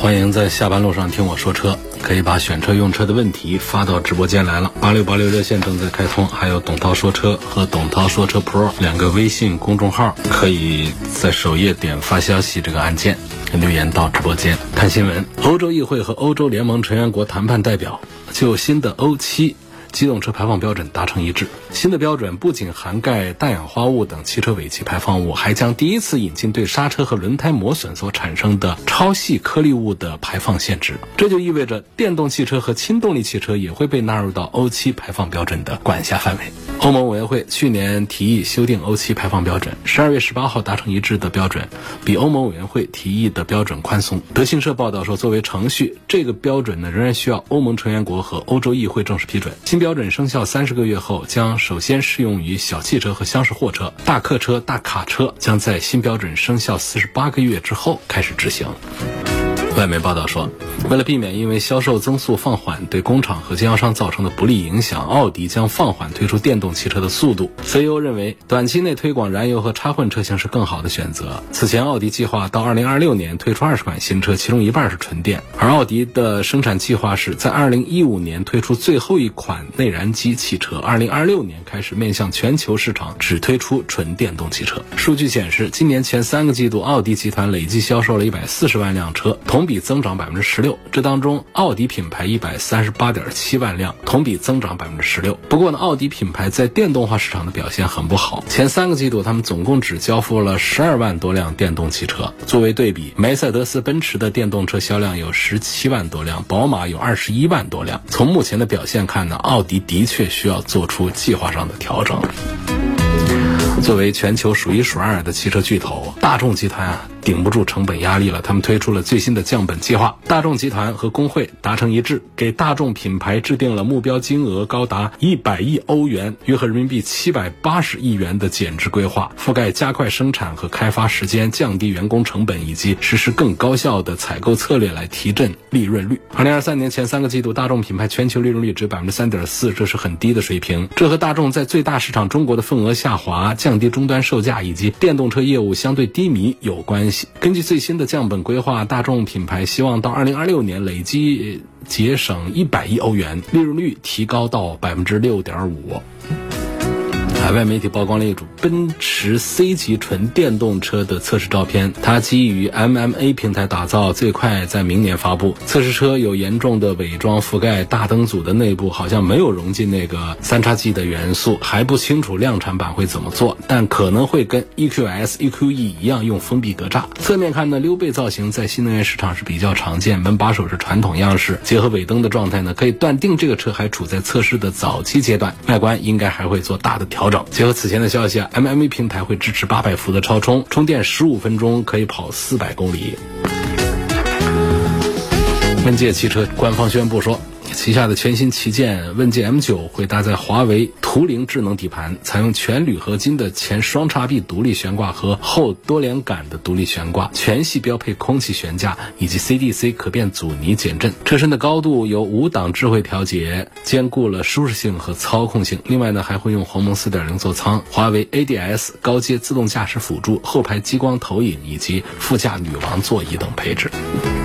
欢迎在下班路上听我说车。可以把选车用车的问题发到直播间来了，八六八六热线正在开通，还有董涛说车和董涛说车 Pro 两个微信公众号，可以在首页点发消息这个按键，留言到直播间看新闻。欧洲议会和欧洲联盟成员国谈判代表就新的欧七。机动车排放标准达成一致。新的标准不仅涵盖氮氧化物等汽车尾气排放物，还将第一次引进对刹车和轮胎磨损所产生的超细颗粒物的排放限制。这就意味着电动汽车和轻动力汽车也会被纳入到欧七排放标准的管辖范围。欧盟委员会去年提议修订欧七排放标准，十二月十八号达成一致的标准，比欧盟委员会提议的标准宽松。德新社报道说，作为程序，这个标准呢仍然需要欧盟成员国和欧洲议会正式批准。新标准生效三十个月后，将首先适用于小汽车和厢式货车，大客车、大卡车将在新标准生效四十八个月之后开始执行。外媒报道说，为了避免因为销售增速放缓对工厂和经销商造成的不利影响，奥迪将放缓推出电动汽车的速度。CEO 认为，短期内推广燃油和插混车型是更好的选择。此前，奥迪计划到2026年推出二十款新车，其中一半是纯电。而奥迪的生产计划是在2015年推出最后一款内燃机汽车，2026年开始面向全球市场只推出纯电动汽车。数据显示，今年前三个季度，奥迪集团累计销售了一百四十万辆车，同同比增长百分之十六，这当中奥迪品牌一百三十八点七万辆，同比增长百分之十六。不过呢，奥迪品牌在电动化市场的表现很不好，前三个季度他们总共只交付了十二万多辆电动汽车。作为对比，梅赛德斯奔驰的电动车销量有十七万多辆，宝马有二十一万多辆。从目前的表现看呢，奥迪的确需要做出计划上的调整。作为全球数一数二的汽车巨头，大众集团啊。顶不住成本压力了，他们推出了最新的降本计划。大众集团和工会达成一致，给大众品牌制定了目标金额高达一百亿欧元（约合人民币七百八十亿元）的减值规划，覆盖加快生产和开发时间、降低员工成本以及实施更高效的采购策略来提振利润率。二零二三年前三个季度，大众品牌全球利润率只百分之三点四，这是很低的水平。这和大众在最大市场中国的份额下滑、降低终端售价以及电动车业务相对低迷有关系。根据最新的降本规划，大众品牌希望到二零二六年累计节省一百亿欧元，利润率提高到百分之六点五。海外媒体曝光了一组奔驰 C 级纯电动车的测试照片，它基于 MMA 平台打造，最快在明年发布。测试车有严重的伪装覆盖，大灯组的内部好像没有融进那个三叉戟的元素，还不清楚量产版会怎么做，但可能会跟 EQS、EQE 一样用封闭格栅。侧面看呢，溜背造型在新能源市场是比较常见，门把手是传统样式，结合尾灯的状态呢，可以断定这个车还处在测试的早期阶段，外观应该还会做大的调整。结合此前的消息啊，MMA 平台会支持八百伏的超充，充电十五分钟可以跑四百公里。问界汽车官方宣布说。旗下的全新旗舰问界 M9 会搭载华为图灵智能底盘，采用全铝合金的前双叉臂独立悬挂和后多连杆的独立悬挂，全系标配空气悬架以及 CDC 可变阻尼减震。车身的高度由五档智慧调节，兼顾了舒适性和操控性。另外呢，还会用鸿蒙4.0座舱、华为 ADS 高阶自动驾驶辅助、后排激光投影以及副驾女王座椅等配置。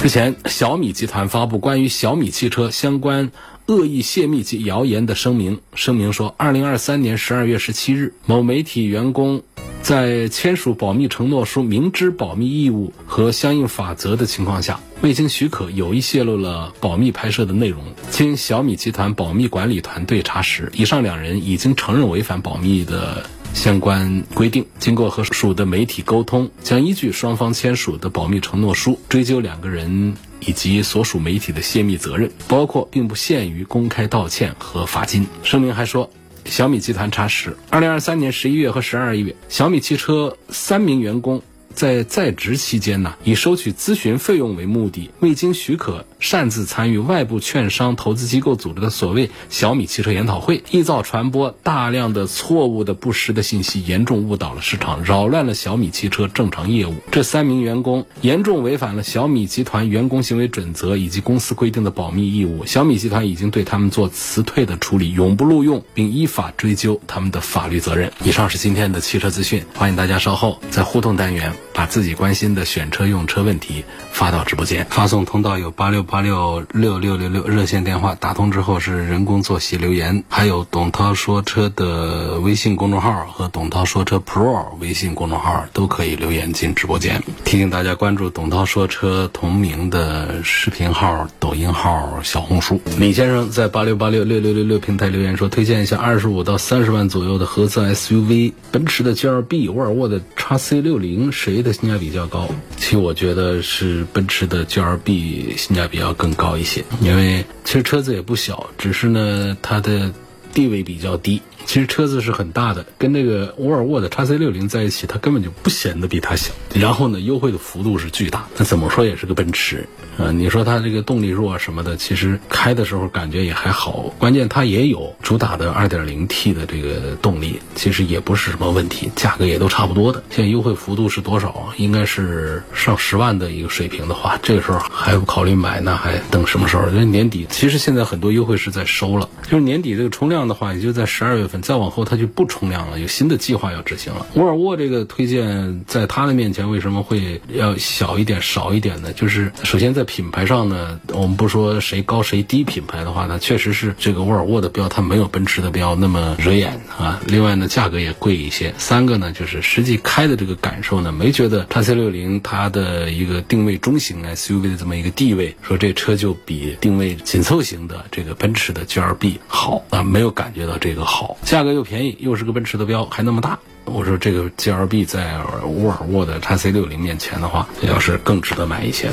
之前，小米集团发布关于小米汽车相关。恶意泄密及谣言的声明，声明说，二零二三年十二月十七日，某媒体员工在签署保密承诺书、明知保密义务和相应法则的情况下，未经许可有意泄露了保密拍摄的内容。经小米集团保密管理团队查实，以上两人已经承认违反保密的相关规定。经过和属的媒体沟通，将依据双方签署的保密承诺书，追究两个人。以及所属媒体的泄密责任，包括并不限于公开道歉和罚金。声明还说，小米集团查实，二零二三年十一月和十二月，小米汽车三名员工在在职期间呢，以收取咨询费用为目的，未经许可擅自参与外部券商投资机构组织的所谓小米汽车研讨会，臆造传播大量的错误的不实的信息，严重误导了市场，扰乱了小米汽车正常业务。这三名员工严重违反了小米集团员工行为准则以及公司规定的保密义务。小米集团已经对他们做辞退的处理，永不录用，并依法追究他们的法律责任。以上是今天的汽车资讯，欢迎大家稍后在互动单元把自己关心的选车用车问题发到直播间。发送通道有八六八六六六六六热线电话，打通之后是人工作息留言，还有董涛说车的微信公众号和董涛说车 Pro 微信公众号都可以留言进直播间。提醒大家关注董涛说车同名的视频号、抖音号、小红书。李先生在八六八六六六六六平台留言说，推荐一下二十五到三十万左右的合资 SUV，奔驰的 GLB、沃尔沃的 x C 六零，谁的性价比较高？其实我觉得是奔驰的 GLB 性价比要更高一些，因为其实车子也不小，只是呢它的地位比较低。其实车子是很大的，跟那个沃尔沃的 x C 六零在一起，它根本就不显得比它小。然后呢，优惠的幅度是巨大。那怎么说也是个奔驰，呃，你说它这个动力弱什么的，其实开的时候感觉也还好。关键它也有主打的 2.0T 的这个动力，其实也不是什么问题，价格也都差不多的。现在优惠幅度是多少？应该是上十万的一个水平的话，这个时候还不考虑买，那还等什么时候？因为年底其实现在很多优惠是在收了，就是年底这个冲量的话，也就在十二月份。再往后它就不冲量了，有新的计划要执行了。沃尔沃这个推荐在它的面前为什么会要小一点、少一点呢？就是首先在品牌上呢，我们不说谁高谁低，品牌的话呢，确实是这个沃尔沃的标它没有奔驰的标那么惹眼啊。另外呢，价格也贵一些。三个呢，就是实际开的这个感受呢，没觉得叉 C 六零它的一个定位中型 SUV 的这么一个地位，说这车就比定位紧凑型的这个奔驰的 GLB 好啊，没有感觉到这个好。价格又便宜，又是个奔驰的标，还那么大。我说这个 GLB 在沃尔沃的 x C 六零面前的话，要是更值得买一些。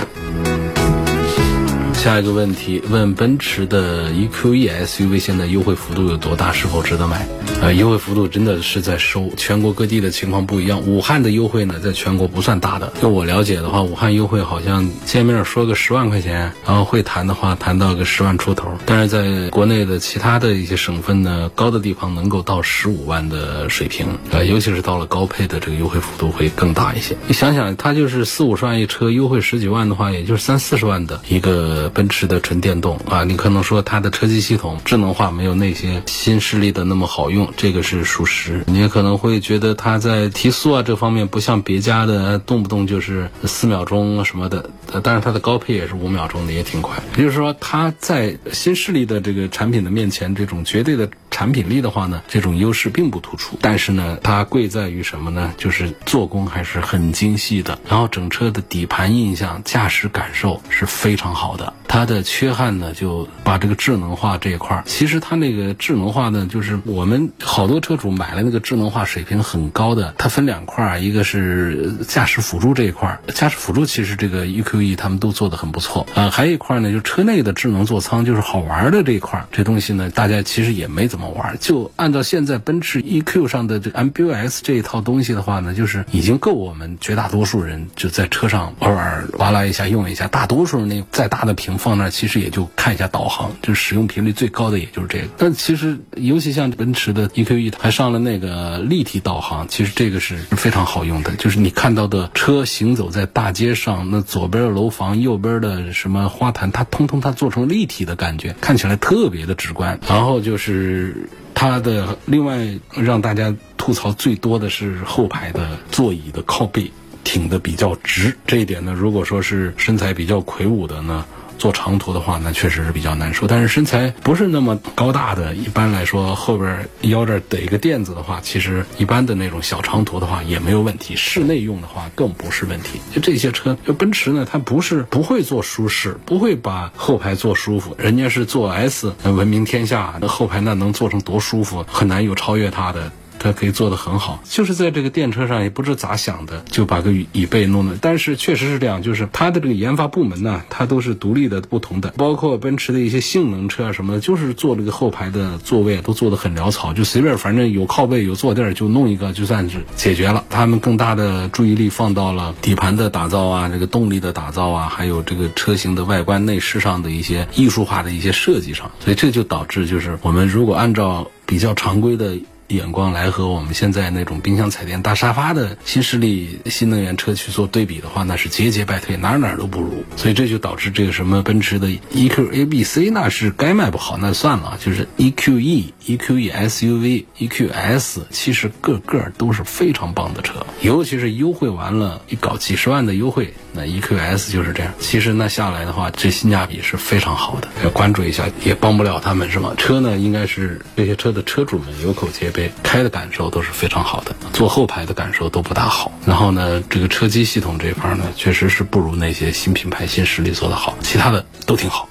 下一个问题问奔驰的 EQE SUV 现在优惠幅度有多大？是否值得买？呃，优惠幅度真的是在收，全国各地的情况不一样。武汉的优惠呢，在全国不算大的。就我了解的话，武汉优惠好像见面说个十万块钱，然后会谈的话谈到个十万出头。但是在国内的其他的一些省份呢，高的地方能够到十五万的水平。呃，尤其是到了高配的这个优惠幅度会更大一些。你想想，它就是四五十万一车，优惠十几万的话，也就是三四十万的一个。奔驰的纯电动啊，你可能说它的车机系统智能化没有那些新势力的那么好用，这个是属实。你也可能会觉得它在提速啊这方面不像别家的动不动就是四秒钟什么的，但是它的高配也是五秒钟的，也挺快。也就是说，它在新势力的这个产品的面前，这种绝对的产品力的话呢，这种优势并不突出。但是呢，它贵在于什么呢？就是做工还是很精细的，然后整车的底盘印象、驾驶感受是非常好的。它的缺憾呢，就把这个智能化这一块儿，其实它那个智能化呢，就是我们好多车主买了那个智能化水平很高的，它分两块儿，一个是驾驶辅助这一块儿，驾驶辅助其实这个 EQE 他们都做的很不错啊，还有一块儿呢，就车内的智能座舱，就是好玩的这一块儿，这东西呢，大家其实也没怎么玩，就按照现在奔驰 EQ 上的这 MBUS 这一套东西的话呢，就是已经够我们绝大多数人就在车上偶尔哇啦一下用一下，大多数人那再大的屏。放那其实也就看一下导航，就使用频率最高的也就是这个。但其实尤其像奔驰的 EQE，还上了那个立体导航，其实这个是非常好用的。就是你看到的车行走在大街上，那左边的楼房、右边的什么花坛，它通通它做成立体的感觉，看起来特别的直观。然后就是它的另外让大家吐槽最多的是后排的座椅的靠背挺的比较直，这一点呢，如果说是身材比较魁梧的呢。坐长途的话，那确实是比较难受。但是身材不是那么高大的，一般来说后边腰这儿得一个垫子的话，其实一般的那种小长途的话也没有问题。室内用的话更不是问题。就这些车，就奔驰呢，它不是不会做舒适，不会把后排做舒服。人家是做 S 闻名天下，那后排那能做成多舒服，很难有超越它的。它可以做得很好。就是在这个电车上，也不知咋想的，就把个椅背弄了。但是确实是这样，就是它的这个研发部门呢，它都是独立的、不同的。包括奔驰的一些性能车啊什么的，就是做这个后排的座位都做得很潦草，就随便反正有靠背有坐垫就弄一个，就算是解决了。他们更大的注意力放到了底盘的打造啊，这个动力的打造啊，还有这个车型的外观内饰上的一些艺术化的一些设计上。所以这就导致，就是我们如果按照比较常规的。眼光来和我们现在那种冰箱、彩电、大沙发的新势力新能源车去做对比的话，那是节节败退，哪哪都不如。所以这就导致这个什么奔驰的 EQ A B C 那是该卖不好，那算了。就是 EQE、EQE SUV、EQS，其实个个都是非常棒的车，尤其是优惠完了，一搞几十万的优惠，那 EQS 就是这样。其实那下来的话，这性价比是非常好的，要关注一下，也帮不了他们是吗？车呢，应该是这些车的车主们有口皆碑。开的感受都是非常好的，坐后排的感受都不大好。然后呢，这个车机系统这一块呢，确实是不如那些新品牌、新实力做的好，其他的都挺好。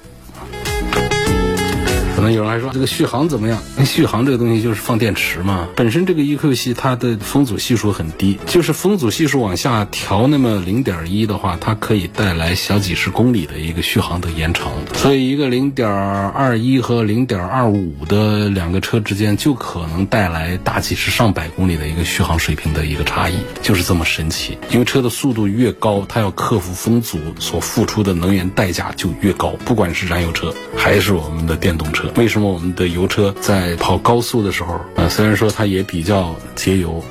可能有人还说这个续航怎么样？续航这个东西就是放电池嘛。本身这个 EQ 系它的风阻系数很低，就是风阻系数往下调那么零点一的话，它可以带来小几十公里的一个续航的延长。所以一个零点二一和零点二五的两个车之间，就可能带来大几十上百公里的一个续航水平的一个差异，就是这么神奇。因为车的速度越高，它要克服风阻所付出的能源代价就越高，不管是燃油车还是我们的电动车。为什么我们的油车在跑高速的时候，啊，虽然说它也比较节油，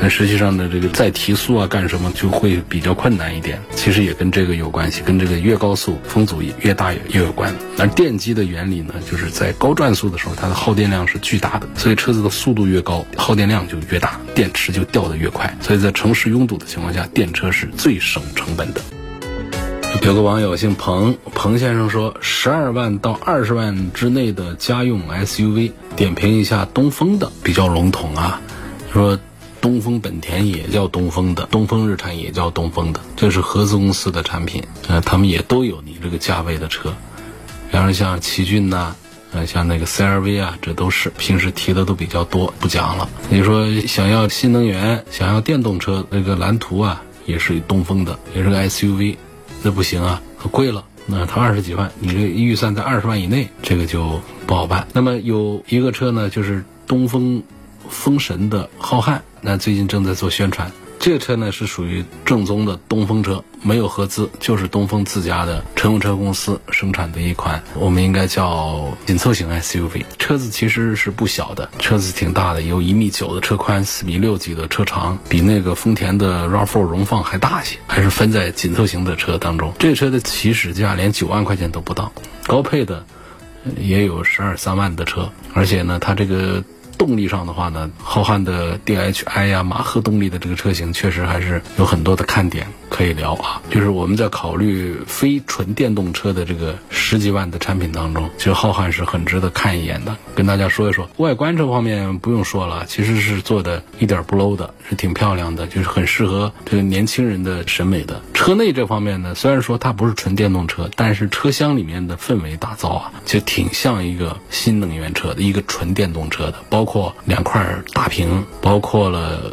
但实际上呢，这个再提速啊干什么就会比较困难一点。其实也跟这个有关系，跟这个越高速风阻越大也有关。而电机的原理呢，就是在高转速的时候，它的耗电量是巨大的，所以车子的速度越高，耗电量就越大，电池就掉得越快。所以在城市拥堵的情况下，电车是最省成本的。有个网友姓彭，彭先生说，十二万到二十万之内的家用 SUV，点评一下东风的，比较笼统啊。说东风本田也叫东风的，东风日产也叫东风的，这是合资公司的产品，呃，他们也都有你这个价位的车。然后像奇骏呐，呃，像那个 CRV 啊，这都是平时提的都比较多，不讲了。你说想要新能源，想要电动车，那个蓝图啊，也是东风的，也是个 SUV。那不行啊，可贵了。那它二十几万，你这预算在二十万以内，这个就不好办。那么有一个车呢，就是东风风神的浩瀚，那最近正在做宣传。这个车呢是属于正宗的东风车，没有合资，就是东风自家的乘用车公司生产的一款，我们应该叫紧凑型 SUV。车子其实是不小的，车子挺大的，有一米九的车宽，四米六几的车长，比那个丰田的 RAV4 荣放还大些，还是分在紧凑型的车当中。这车的起始价连九万块钱都不到，高配的也有十二三万的车，而且呢，它这个。动力上的话呢，浩瀚的 DHI 呀，马赫动力的这个车型确实还是有很多的看点可以聊啊。就是我们在考虑非纯电动车的这个十几万的产品当中，其实浩瀚是很值得看一眼的。跟大家说一说，外观这方面不用说了，其实是做的一点不 low 的，是挺漂亮的，就是很适合这个年轻人的审美的。车内这方面呢，虽然说它不是纯电动车，但是车厢里面的氛围打造啊，就挺像一个新能源车的一个纯电动车的，包括。括两块大屏，包括了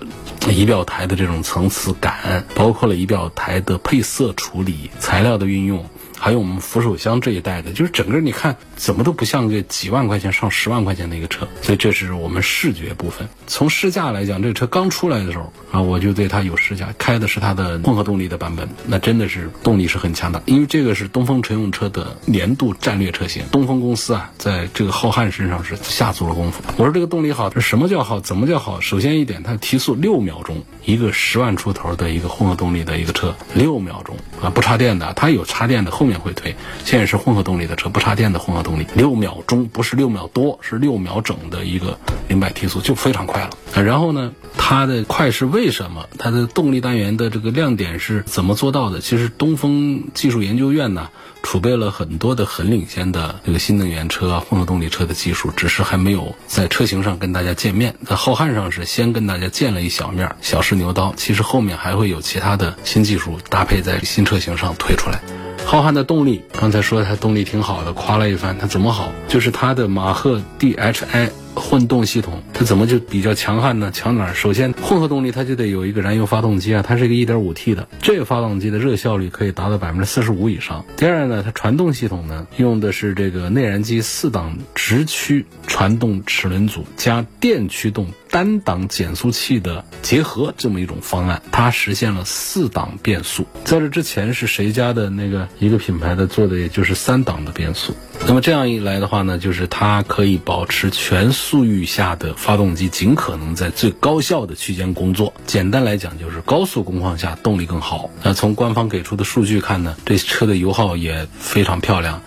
仪表台的这种层次感，包括了仪表台的配色处理、材料的运用。还有我们扶手箱这一代的，就是整个你看怎么都不像个几万块钱上十万块钱的一个车，所以这是我们视觉部分。从试驾来讲，这个车刚出来的时候啊，我就对它有试驾，开的是它的混合动力的版本，那真的是动力是很强大，因为这个是东风乘用车的年度战略车型。东风公司啊，在这个浩瀚身上是下足了功夫。我说这个动力好，这什么叫好？怎么叫好？首先一点，它提速六秒钟，一个十万出头的一个混合动力的一个车，六秒钟啊，不插电的，它有插电的后。面会推，现在是混合动力的车，不插电的混合动力，六秒钟不是六秒多，是六秒整的一个零百提速就非常快了。然后呢，它的快是为什么？它的动力单元的这个亮点是怎么做到的？其实东风技术研究院呢，储备了很多的很领先的这个新能源车、混合动力车的技术，只是还没有在车型上跟大家见面。在浩瀚上是先跟大家见了一小面，小试牛刀。其实后面还会有其他的新技术搭配在新车型上推出来。浩瀚的动力，刚才说它动力挺好的，夸了一番。它怎么好？就是它的马赫 DHI 混动系统，它怎么就比较强悍呢？强哪儿？首先，混合动力它就得有一个燃油发动机啊，它是一个 1.5T 的，这个发动机的热效率可以达到百分之四十五以上。第二呢，它传动系统呢用的是这个内燃机四档直驱传动齿轮组加电驱动单档减速器的结合这么一种方案，它实现了四档变速。在这之前是谁家的那个一个品牌的做的，也就是三档的变速。那么这样一来的话呢，就是它可以保持全速域下的发动机尽可能在最高效的区间工作。简单来讲，就是高速工况下动力更好。那从官方给出的数据看呢，这车的油耗也非常漂亮。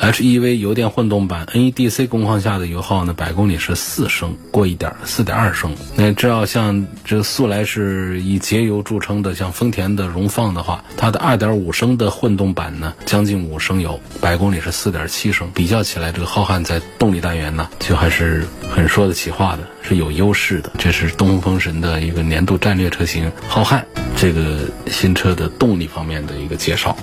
HEV 油电混动版 NEDC 工况下的油耗呢，百公里是四升，过一点四点二升。那只要像这素来是以节油著称的，像丰田的荣放的话，它的二点五升的混动版呢，将近五升油，百公里是四点七升。比较起来，这个浩瀚在动力单元呢，就还是很说得起话的，是有优势的。这是东风风神的一个年度战略车型浩瀚这个新车的动力方面的一个介绍。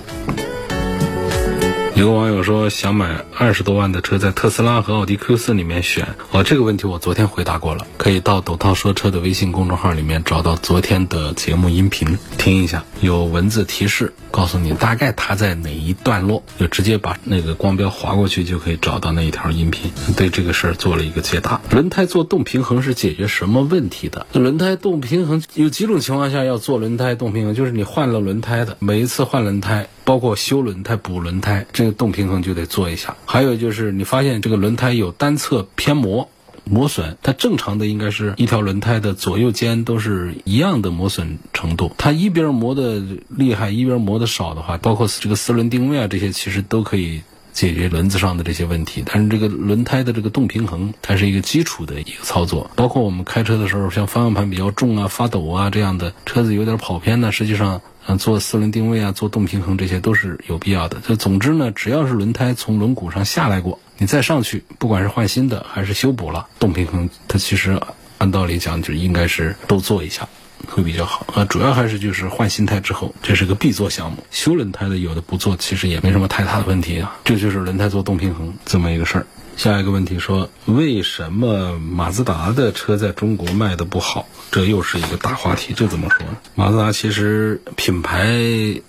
有个网友说想买二十多万的车，在特斯拉和奥迪 Q 四里面选。哦，这个问题我昨天回答过了，可以到董涛说车的微信公众号里面找到昨天的节目音频听一下，有文字提示告诉你大概它在哪一段落，就直接把那个光标划过去就可以找到那一条音频，对这个事儿做了一个解答。轮胎做动平衡是解决什么问题的？轮胎动平衡有几种情况下要做轮胎动平衡，就是你换了轮胎的，每一次换轮胎。包括修轮胎、补轮胎，这个动平衡就得做一下。还有就是你发现这个轮胎有单侧偏磨、磨损，它正常的应该是一条轮胎的左右肩都是一样的磨损程度。它一边磨的厉害，一边磨的少的话，包括这个四轮定位啊，这些其实都可以解决轮子上的这些问题。但是这个轮胎的这个动平衡，它是一个基础的一个操作。包括我们开车的时候，像方向盘比较重啊、发抖啊这样的，车子有点跑偏呢，实际上。嗯，做四轮定位啊，做动平衡，这些都是有必要的。就总之呢，只要是轮胎从轮毂上下来过，你再上去，不管是换新的还是修补了，动平衡它其实按道理讲就应该是都做一下，会比较好。啊，主要还是就是换新胎之后，这是个必做项目。修轮胎的有的不做，其实也没什么太大的问题啊。这就是轮胎做动平衡这么一个事儿。下一个问题说，为什么马自达的车在中国卖的不好？这又是一个大话题。这怎么说呢？马自达其实品牌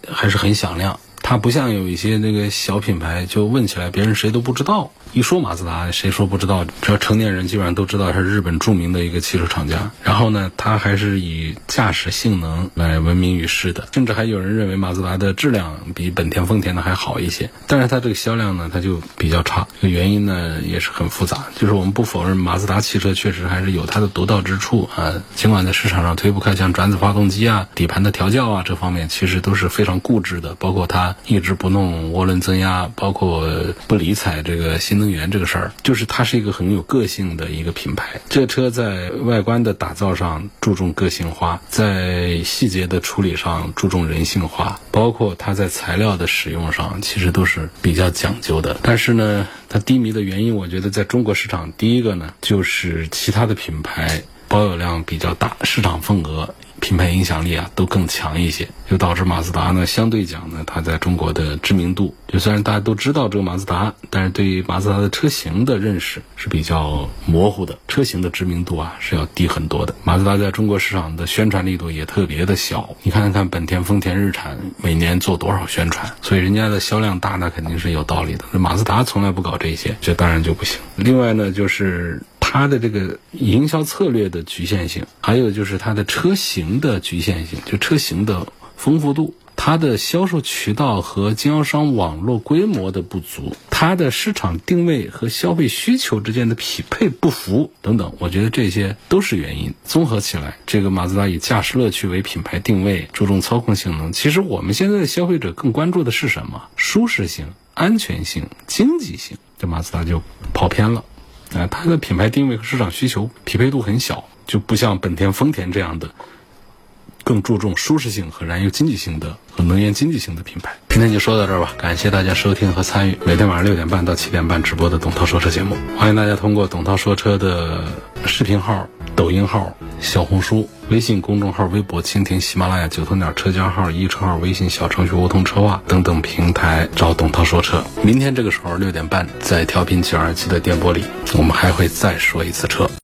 还是很响亮，它不像有一些那个小品牌，就问起来别人谁都不知道。一说马自达，谁说不知道？只要成年人基本上都知道，是日本著名的一个汽车厂家。然后呢，它还是以驾驶性能来闻名于世的，甚至还有人认为马自达的质量比本田、丰田的还好一些。但是它这个销量呢，它就比较差。这个原因呢，也是很复杂。就是我们不否认马自达汽车确实还是有它的独到之处啊，尽管在市场上推不开，像转子发动机啊、底盘的调教啊这方面，其实都是非常固执的。包括它一直不弄涡轮增压，包括不理睬这个新。能源这个事儿，就是它是一个很有个性的一个品牌。这车在外观的打造上注重个性化，在细节的处理上注重人性化，包括它在材料的使用上，其实都是比较讲究的。但是呢，它低迷的原因，我觉得在中国市场，第一个呢，就是其他的品牌保有量比较大，市场份额。品牌影响力啊都更强一些，就导致马自达呢相对讲呢，它在中国的知名度，就虽然大家都知道这个马自达，但是对于马自达的车型的认识是比较模糊的，车型的知名度啊是要低很多的。马自达在中国市场的宣传力度也特别的小，你看看本田、丰田、日产每年做多少宣传，所以人家的销量大，那肯定是有道理的。马自达从来不搞这些，这当然就不行。另外呢，就是。它的这个营销策略的局限性，还有就是它的车型的局限性，就车型的丰富度，它的销售渠道和经销商网络规模的不足，它的市场定位和消费需求之间的匹配不符等等，我觉得这些都是原因。综合起来，这个马自达以驾驶乐趣为品牌定位，注重操控性能。其实我们现在的消费者更关注的是什么？舒适性、安全性、经济性，这马自达就跑偏了。啊，它的品牌定位和市场需求匹配度很小，就不像本田、丰田这样的更注重舒适性和燃油经济性的和能源经济性的品牌。今天就说到这儿吧，感谢大家收听和参与每天晚上六点半到七点半直播的董涛说车节目。欢迎大家通过董涛说车的视频号、抖音号、小红书、微信公众号、微博、蜻蜓、喜马拉雅、九头鸟车交号、易车号、微信小程序梧桐车话等等平台找董涛说车。明天这个时候六点半，在调频九二七的电波里，我们还会再说一次车。